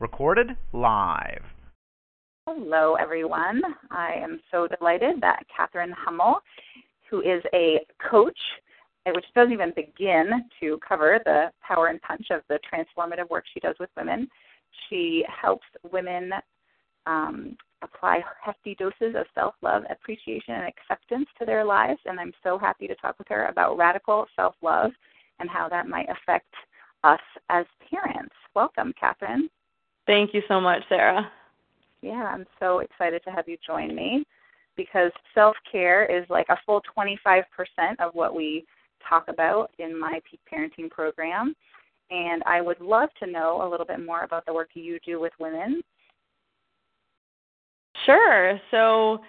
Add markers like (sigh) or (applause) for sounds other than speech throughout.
Recorded live. Hello, everyone. I am so delighted that Catherine Hummel, who is a coach which doesn't even begin to cover the power and punch of the transformative work she does with women. She helps women um, apply hefty doses of self love, appreciation, and acceptance to their lives. And I'm so happy to talk with her about radical self love and how that might affect us as parents. Welcome, Catherine. Thank you so much, Sarah. Yeah, I'm so excited to have you join me because self care is like a full 25% of what we talk about in my peak parenting program. And I would love to know a little bit more about the work you do with women. Sure. So,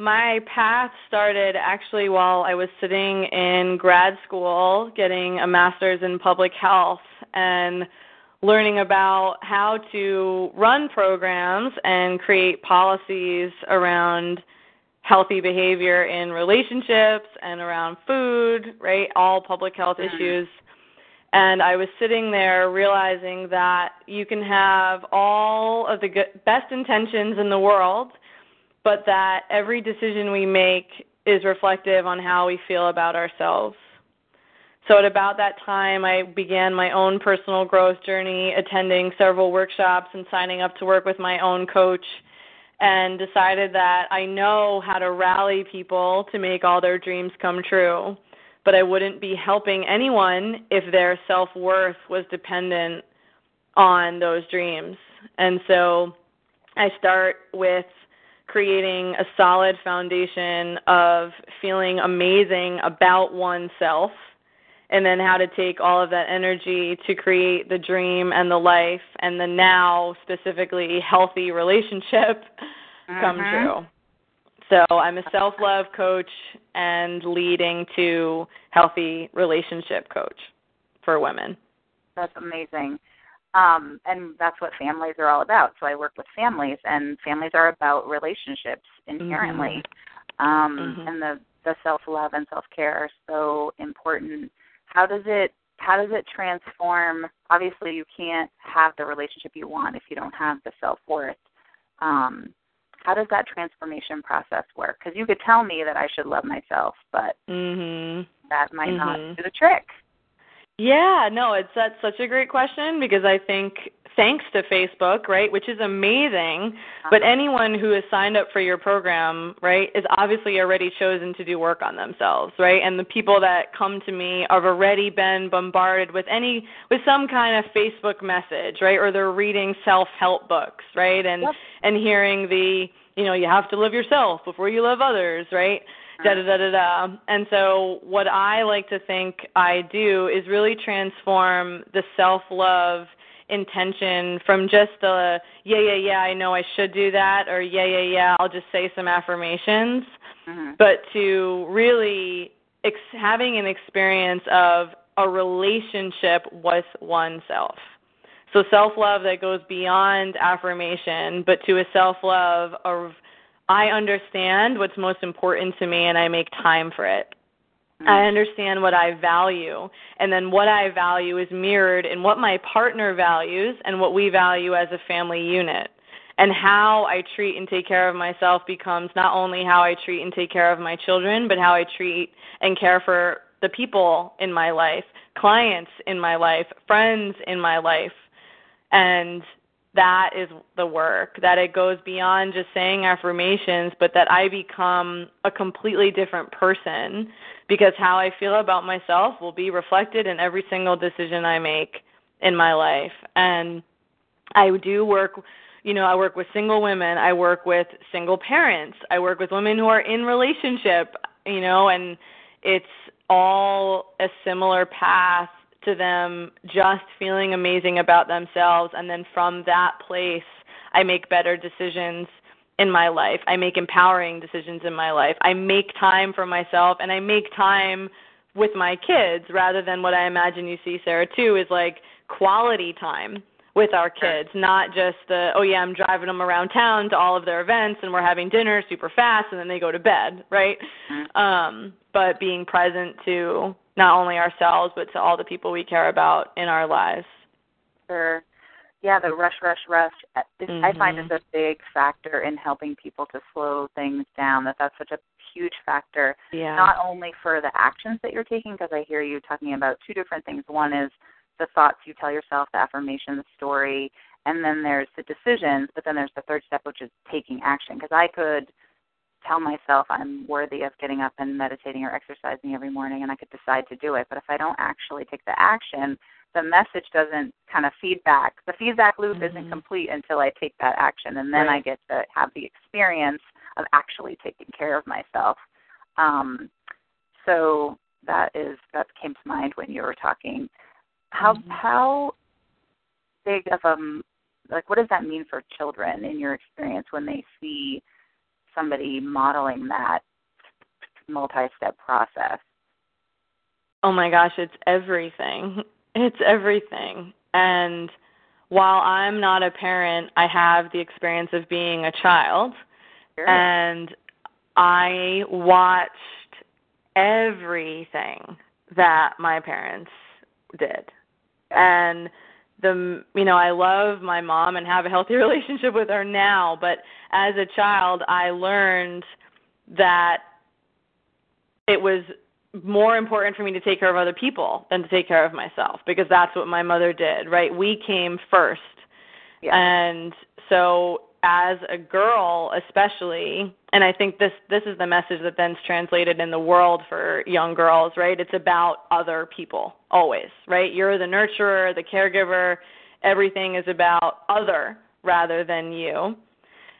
my path started actually while I was sitting in grad school getting a master's in public health and learning about how to run programs and create policies around healthy behavior in relationships and around food, right? All public health mm-hmm. issues. And I was sitting there realizing that you can have all of the good, best intentions in the world, but that every decision we make is reflective on how we feel about ourselves. So, at about that time, I began my own personal growth journey, attending several workshops and signing up to work with my own coach and decided that I know how to rally people to make all their dreams come true, but I wouldn't be helping anyone if their self worth was dependent on those dreams. And so I start with creating a solid foundation of feeling amazing about oneself and then how to take all of that energy to create the dream and the life and the now specifically healthy relationship uh-huh. come true. So I'm a self love coach and leading to healthy relationship coach for women. That's amazing. Um, and that's what families are all about. So I work with families, and families are about relationships inherently. Mm-hmm. Um, mm-hmm. And the, the self love and self care are so important how does it how does it transform? Obviously you can't have the relationship you want if you don't have the self worth um how does that transformation process work? Because you could tell me that i should love myself but mhm that might mm-hmm. not do the trick yeah no it's that's such a great question because i think thanks to Facebook, right, which is amazing. Uh-huh. But anyone who has signed up for your program, right, is obviously already chosen to do work on themselves, right? And the people that come to me have already been bombarded with any with some kind of Facebook message, right? Or they're reading self-help books, right? And yep. and hearing the, you know, you have to love yourself before you love others, right? Da da da da da. And so, what I like to think I do is really transform the self love intention from just a yeah yeah yeah I know I should do that or yeah yeah yeah I'll just say some affirmations mm-hmm. but to really ex- having an experience of a relationship with oneself so self love that goes beyond affirmation but to a self love of I understand what's most important to me and I make time for it Mm-hmm. I understand what I value, and then what I value is mirrored in what my partner values and what we value as a family unit. And how I treat and take care of myself becomes not only how I treat and take care of my children, but how I treat and care for the people in my life, clients in my life, friends in my life. And that is the work, that it goes beyond just saying affirmations, but that I become a completely different person because how I feel about myself will be reflected in every single decision I make in my life. And I do work you know, I work with single women, I work with single parents, I work with women who are in relationship, you know, and it's all a similar path to them just feeling amazing about themselves and then from that place I make better decisions in my life. I make empowering decisions in my life. I make time for myself and I make time with my kids rather than what I imagine you see Sarah too is like quality time with our kids, not just the oh yeah, I'm driving them around town to all of their events and we're having dinner super fast and then they go to bed, right? Mm-hmm. Um, but being present to not only ourselves but to all the people we care about in our lives. Sure. Yeah, the rush, rush, rush. is- I find Mhm. is a big factor in helping people to slow things down. That that's such a huge factor, Yeah. not only for the actions that you're taking, because I hear you talking about two different things. One is the thoughts you tell yourself, the affirmation, the story, and then there's the decisions. But then there's the third step, which is taking action. Because I could tell myself I'm worthy of getting up and meditating or exercising every morning, and I could decide to do it. But if I don't actually take the action, the message doesn't kind of feedback. The feedback loop isn't Mhm. complete until I take that action, and then I get to have the experience of actually taking care of myself. Um, so that is that came to mind when you were talking. How Mhm. how big of a like what does that mean for children in your experience when they see somebody modeling that multi-step process? Oh my gosh, it's everything. (laughs) It's everything. And while I'm not a parent, I have the experience of being a child. Sure. And I watched everything that my parents did. And the you know, I love my mom and have a healthy (laughs) relationship with her now, but as a child I learned that it was more important for me to take care of other people than to take care of myself because that's what my mother did, right? We came first. Yeah. And so as a girl especially, and I think this this is the message that then's translated in the world for young girls, right? It's about other people always, right? You're the nurturer, the caregiver, everything is about other rather than you.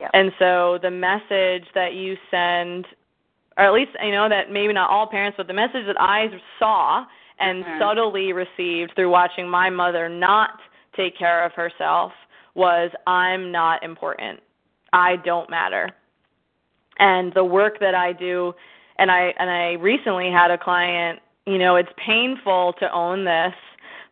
Yep. And so the message that you send or at least I know that maybe not all parents, but the message that I saw and Mhm. subtly received through watching my mother not take care of herself was I'm not important. I don't matter. And the work that I do and I and I recently had a client, you know, it's painful to own this,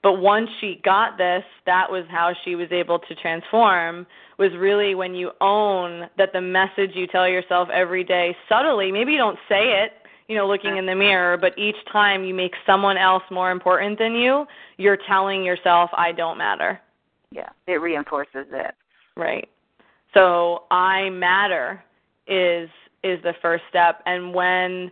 but once she got this, that was how she was able to transform was really when you own that the message you tell yourself every day subtly, maybe you don't say it, you know, looking in the mm-hmm. mirror, but each time you make someone else more important than you, you're telling yourself I don't matter. Yeah, it reinforces it. Right. So I matter is is the first step and when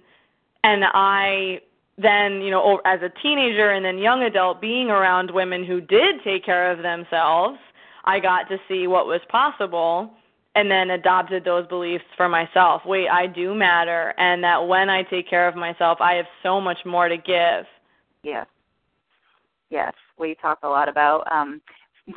and I then, you know, as a teenager and then young adult being around women who did take care of themselves, I got to see what was possible and then adopted those beliefs for myself. Wait, I do matter and that when I take care of myself, I have so much more to give. Yes. Yes. We talk a lot about um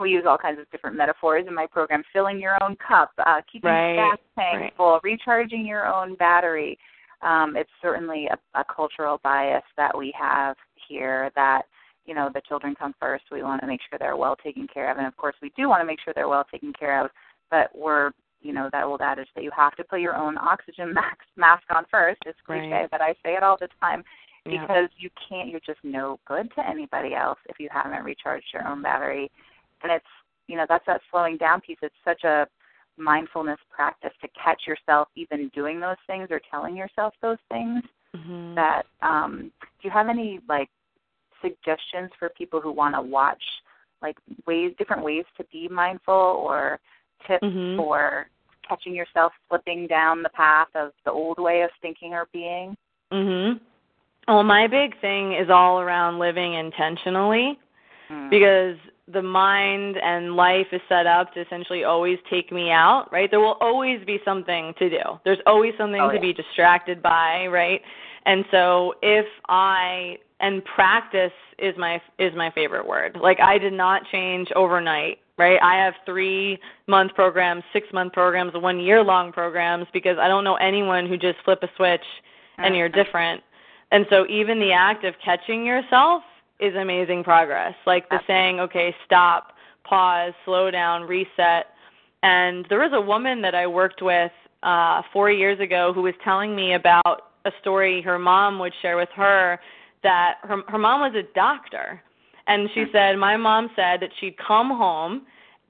we use all kinds of different metaphors in my program, filling your own cup, uh keeping Right, your gas tank right. full, recharging your own battery. Um, it's certainly a, a cultural bias that we have here that, you know, the children come first. We want to make sure they're well taken care of and of course we do want to make sure they're well taken care of, but we're you know, that old adage that you have to put your own oxygen (laughs) mask mask on first. It's cliche, Right. but I say it all the time Yeah. because you can't you're just no good to anybody else if you haven't recharged your own battery and it's you know that's that slowing down piece it's such a mindfulness practice to catch yourself even doing those things or telling yourself those things Mhm. that um do you have any like suggestions for people who want to watch like ways different ways to be mindful or tips Mhm. for catching yourself slipping down the path of the old way of thinking or being Mhm. Well, my big thing is all around living intentionally Mm. because the mind and life is set up to essentially always take me out, right? There will always be something to do. There's always something Oh, to be distracted by, right? And so if I and practice is my is my favorite word. Like I did not change overnight, right? I have 3 month programs, 6 month programs, 1 year long programs because I don't know anyone who just flip a switch and you're Mhm. different. And so even the act of catching yourself is amazing progress. Like the saying, okay, stop, pause, slow down, reset. And there was a woman that I worked with uh 4 years ago who was telling me about a story her mom would share with her that her her mom was a doctor. And she said my mom said that she'd come home,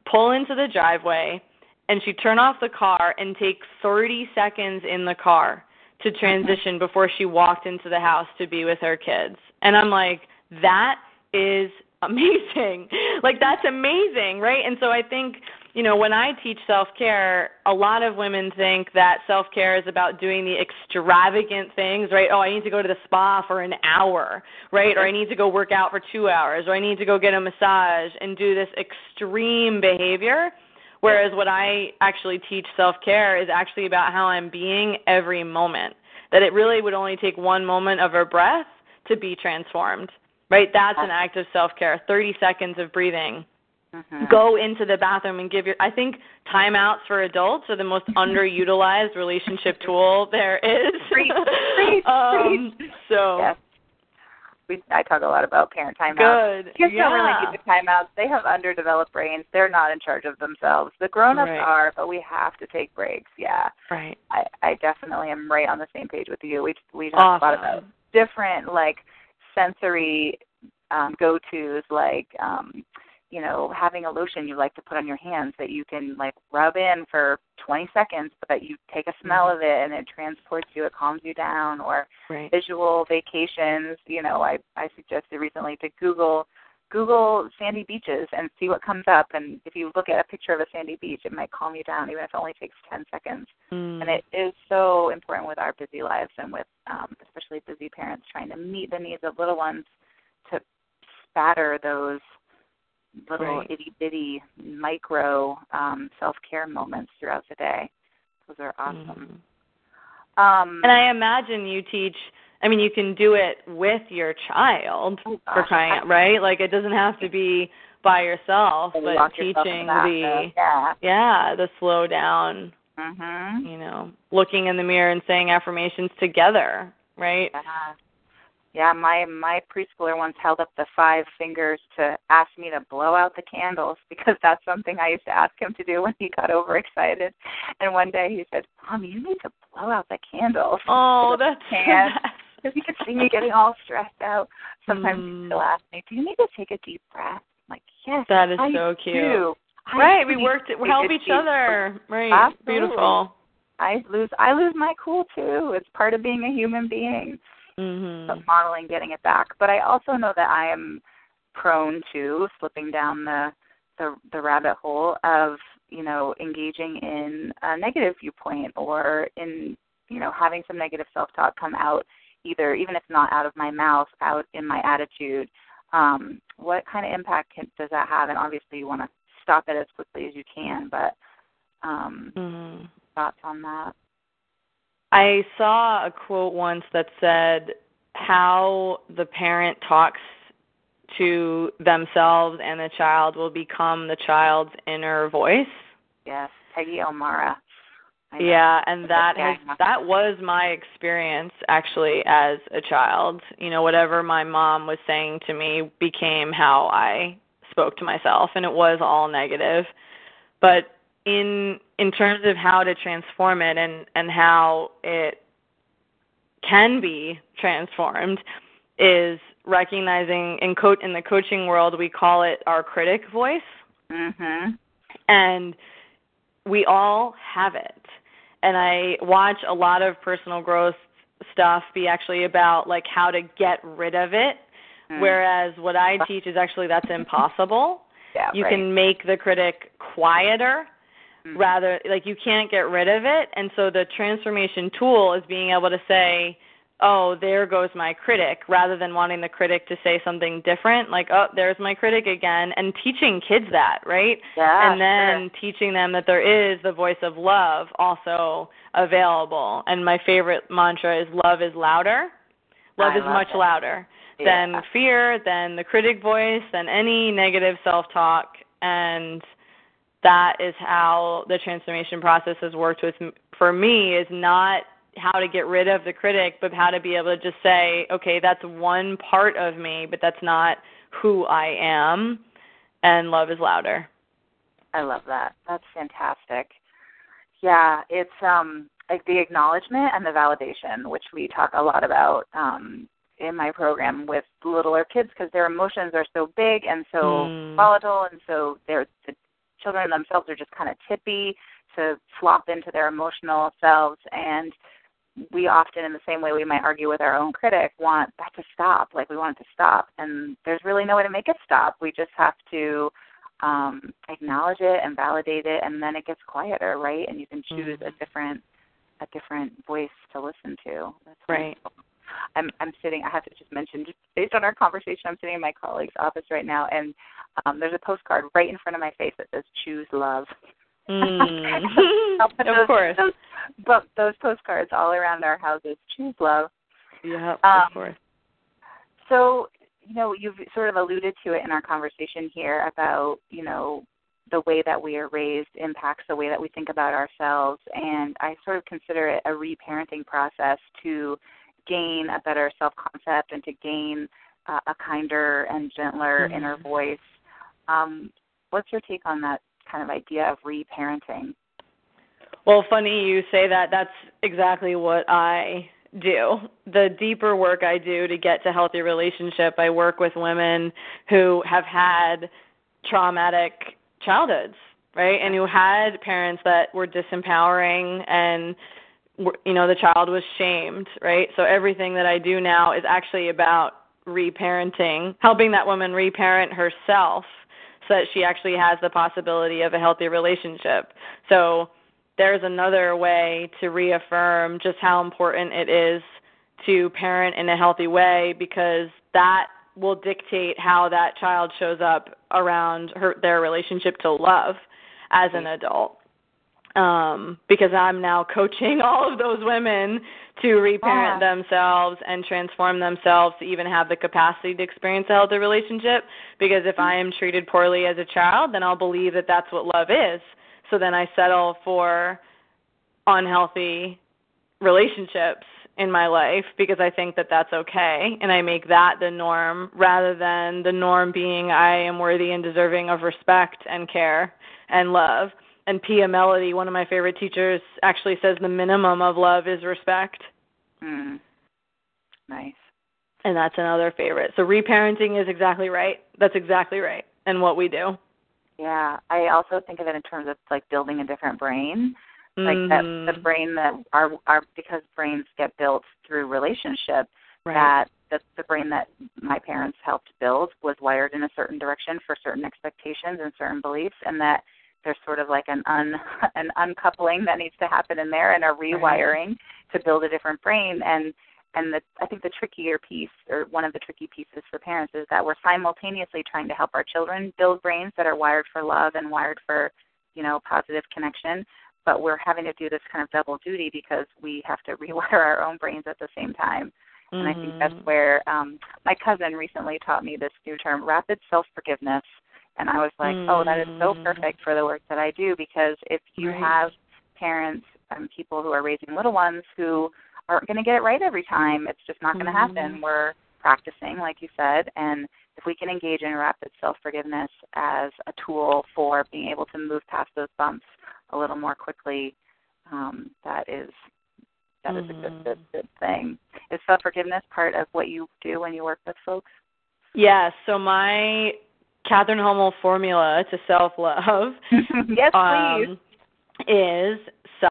pull into the driveway, and she'd turn off the car and take 30 seconds in the car to transition before she walked into the house to be with her kids. And I'm like, that is amazing. (laughs) like that's amazing, right? And so I think, you know, when I teach self-care, a lot of women think that self-care is about doing the extravagant things, right? Oh, I need to go to the spa for an hour, right? Or I need to go work out for 2 hours, or I need to go get a massage and do this extreme behavior. Whereas what I actually teach self-care is actually about how I'm being every moment. That it really would only take one moment of a breath to be transformed right? That's an act of self care. 30 seconds of breathing. Mm-hmm. Go into the bathroom and give your. I think timeouts for adults are the most (laughs) underutilized relationship tool there is. Preach, (laughs) preach, um, preach. So Yes. We, I talk a lot about parent timeouts. good. Kids yeah. don't really need the timeouts. They have underdeveloped brains. They're not in charge of themselves. The grown-ups Right. are, but we have to take breaks. Yeah, right. I, I definitely am right on the same page with you. We we talk a lot about different like sensory um, go-tos, like um, you know having a lotion you like to put on your hands that you can like rub in for 20 seconds, but you take a smell Mm-hmm. of it and it transports you, it calms you down, or Right. visual vacations. You know, I I suggested recently to Google Google sandy beaches and see what comes up. And if you look at a picture of a sandy beach, it might calm you down, even if it only takes 10 seconds. Mm. And it is so important with our busy lives and with um, especially busy parents trying to meet the needs of little ones to spatter those little Right. itty bitty micro um, self care moments throughout the day. Those are awesome. Mhm. Um, And I imagine you teach. I mean, you can do it with your child Oh, for crying out, right? Like it doesn't have to be by yourself, but lock yourself teaching the yeah. yeah the slow down Mhm. you know, looking in the mirror and saying affirmations together, right? Yeah. Yeah, my my preschooler once held up the five fingers to ask me to blow out the candles (laughs) because that's something I used to ask him to do when he got overexcited. And one day he said, "Mom, you need to blow out the candles." Oh, (laughs) that's can. Because he could see me getting all stressed out. Sometimes Mm. still ask me, "Do you need to take a deep breath?" I'm like, "Yes." That is I so cute. do. Right, we do worked we help each deep breath." other. Right. Absolutely. Beautiful. I lose I lose my cool too. It's part of being a human being. Mhm. but modeling getting it back. But I also know that I am prone to slipping down the the, the rabbit hole of you know engaging in a negative viewpoint or in you know having some negative self talk come out either even if not out of my mouth out in my attitude um what kind of impact can, does that have and obviously you want to stop it as quickly as you can but um Mhm. thoughts on that I saw a quote once that said how the parent talks to themselves and the child will become the child's inner voice. yes peggy know. Yeah, and that has that was my experience actually as a child. You know, whatever my mom was saying to me became how I spoke to myself and it was all negative. But in in terms of how to transform it and and how it can be transformed is recognizing in co- in the coaching world we call it our critic voice mhm and we all have it. And I watch a lot of personal growth stuff be actually about like how to get rid of it, Mm. whereas what I teach is actually that's impossible. yeah You right. can make the critic quieter Mhm. rather like you can't get rid of it and so the transformation tool is being able to say oh there goes my critic rather than wanting the critic to say something different like oh there's my critic again and teaching kids that right? Yeah, and then teaching them that there is the voice of love also available. And my favorite mantra is love is louder. Love I is love much it. louder Yeah. than fear than the critic voice than any negative self talk and that is how the transformation process has worked with for me is not how to get rid of the critic, but how to be able to just say, okay, that's one part of me, but that's not who I am. And love is louder. I love that. That's fantastic. Yeah, it's um like the acknowledgement and the validation, which we talk a lot about um in my program with littler kids because their emotions are so big and so mm. volatile and so they're the children themselves are just kind of tippy to flop into their emotional selves and we often in the same way we might argue with our own critic want that to stop like we want it to stop and there's really no way to make it stop we just have to um acknowledge it and validate it and then it gets quieter right and you can choose mm-hmm. a different a different voice to listen to that's right wonderful. I'm I'm sitting. I have to just mention, just based on our conversation, I'm sitting in my colleague's office right now, and um, there's a postcard right in front of my face that says "Choose Love." Mm. (laughs) of those, course. Those, but those postcards all around our houses. Choose love. Yeah, um, of course. So you know, you've sort of alluded to it in our conversation here about you know the way that we are raised impacts the way that we think about ourselves, and I sort of consider it a reparenting process to gain a better self concept and to gain uh, a kinder and gentler mm-hmm. inner voice. Um, what's your take on that kind of idea of reparenting? Well, funny you say that. That's exactly what I do. The deeper work I do to get to healthy relationship, I work with women who have had traumatic childhoods, right? And who had parents that were disempowering and you know the child was shamed right so everything that i do now is actually about reparenting helping that woman reparent herself so that she actually has the possibility of a healthy relationship. So there's another way to reaffirm just how important it is to parent in a healthy way because that will dictate how that child shows up around her their relationship to love as an mm-hmm. adult um, because I'm now coaching (laughs) all of those women to reparent uh-huh. themselves and transform themselves to even have the capacity to experience a healthy relationship. Because if I am treated poorly as a child, then I'll believe that that's what love is. So then I settle for unhealthy relationships in my life because I think that that's okay and I make that the norm rather than the norm being I am worthy and deserving of respect and care and love and Pia Mellody, one of my favorite teachers, actually says the minimum of love is respect. Mm. Nice. And that's another favorite. So reparenting is exactly right. That's exactly right. And what we do. Yeah, I also think of it in terms of like building a different brain. Like mm-hmm. that the brain that our our because brains get built through relationship right. that the the brain that my parents helped build was wired in a certain direction for certain expectations and certain beliefs and that there's sort of like an un (laughs) an uncoupling that needs to happen in there and a rewiring to build a different brain. And and the I think the trickier piece or one of the tricky pieces for parents is that we're simultaneously trying to help our children build brains that are wired for love and wired for you know positive connection. But we're having to do this kind of double duty because we have to (laughs) rewire our own brains at the same time. And mm-hmm. I think that's where um my cousin recently taught me this new term rapid self forgiveness and I was like, mm. oh, that is so Mm. perfect for the work that I do because if you right. have parents and people who are raising little ones who aren't going to get it right every time, it's just not going to mm. happen. We're practicing, like you said, and if we can engage in rapid self forgiveness as a tool for being able to move past those bumps a little more quickly, um, that is that is a good, good good thing. Is self forgiveness part of what you do when you work with folks? Yeah, so my Catherine Hummel formula to self love (laughs) yes, please. um, is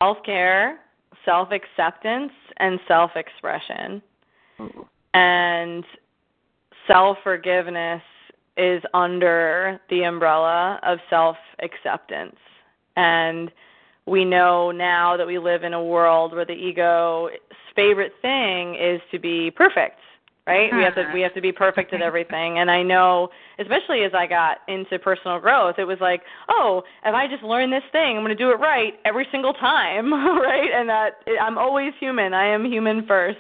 self care, self acceptance, and self expression. And self forgiveness is under the umbrella of self acceptance. And we know now that we live in a world where the ego's favorite thing is to be perfect right? We have to uh-huh. we have to be perfect at everything. And i know especially as i got into personal growth it was like oh if i just learn this thing i'm going to do it right every single time (laughs) right? And that i'm always human. I am human first.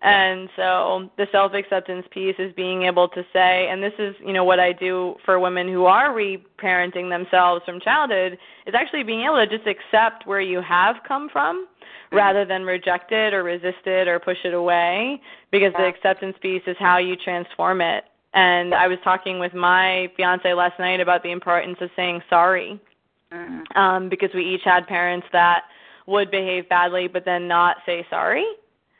And so the self acceptance piece is being able to say, and this is, you know, what I do for women who are reparenting themselves from childhood, is actually being able to just accept where you have come from rather than reject it or resist it or push it away because the acceptance piece is how you transform it. And I was talking with my fiance last night about the importance of saying sorry um, because we each had parents that would behave badly but then not say sorry.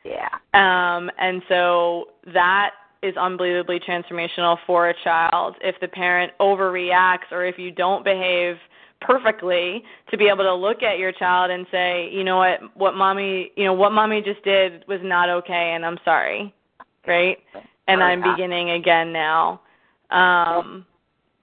Yeah. Um, and so that is unbelievably transformational for a child. If the parent overreacts or if you don't behave perfectly, to be able to look at your child and say, you know what, what mommy, you know, what mommy just did was not okay, and I'm sorry, right? And I'm beginning again now. Um,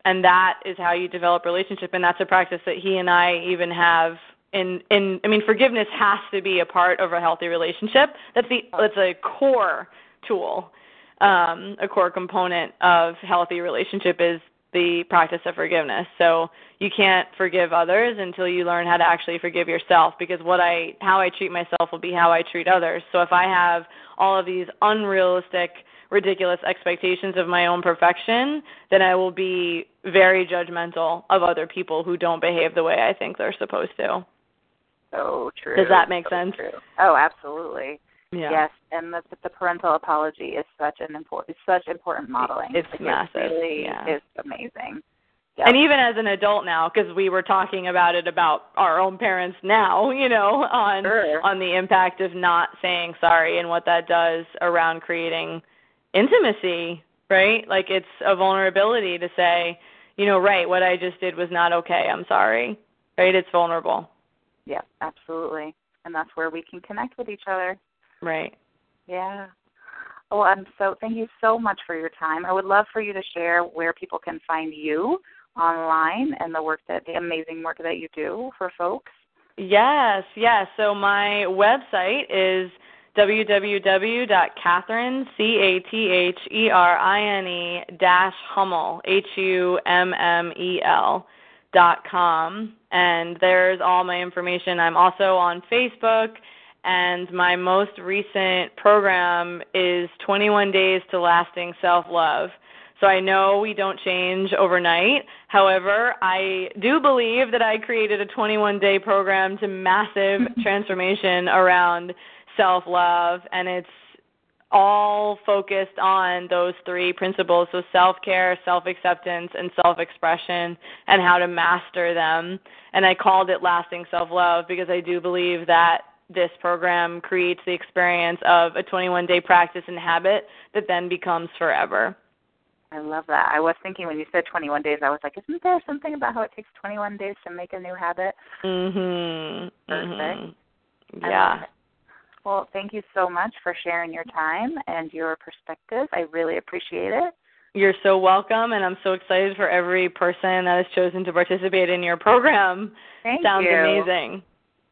and that is how you develop relationship, and that's a practice that he and I even have in in I mean forgiveness has to be a part of a healthy relationship. That's the that's a core tool. Um, a core component of healthy relationship is the practice of forgiveness. So you can't forgive others until you learn how to actually forgive yourself because what I how I treat myself will be how I treat others. So if I have all of these unrealistic ridiculous expectations of my own perfection, then I will be very judgmental of other people who don't behave the way I think they're supposed to. So true. Does that make So sense? True. Oh, absolutely. Yeah. Yes, and the the parental apology is such an important such important modeling. It's Like, massive, It really yeah. is amazing. Yeah. And even as an adult now, because we were talking about it about our own parents now, (laughs) you know, on Sure. on the impact of not saying sorry and what that does around creating intimacy, right? Like it's a vulnerability to say, you know, right, what I just did was not okay. I'm sorry. Right? It's vulnerable. yeah, absolutely. And that's where we can connect with each other. Right. Yeah. Well, I'm so thank you so much for your time. I would love for you to share where people can find you online and the work that the amazing work that you do for folks. Yes, yes. So my website is www.catherine, C-A-T-H-E-R-I-N-E dash Hummel, H-U-M-M-E-L dot com. And there's all my information. I'm also on Facebook. And my most recent program is 21 Days to Lasting Self Love. So I know we don't change overnight. However, I do believe that I created a 21 day program to massive (laughs) transformation around self love, and it's all focused on those three principles so self care, self acceptance, and self expression, and how to master them. And I called it Lasting Self Love because I do believe that this program creates the experience of a 21 day practice and habit that then becomes forever. I love that. I was thinking when you said 21 days, I was like, isn't there something about how it takes 21 days to make a new habit? Mm Mhm. Perfect. mhm. Yeah. Well, thank you so much for sharing your time and your perspective. I really appreciate it. You're so welcome, and I'm so excited for every person that has chosen to participate in your program. Thank Sounds you. amazing.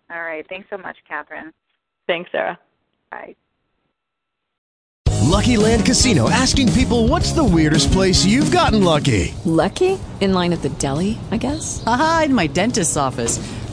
All right. Thanks so much, Catherine. Thanks, Sarah. Bye. Lucky Land Casino asking people what's the weirdest place you've gotten lucky? Lucky? In line at the deli, I guess? Aha, in my dentist's office.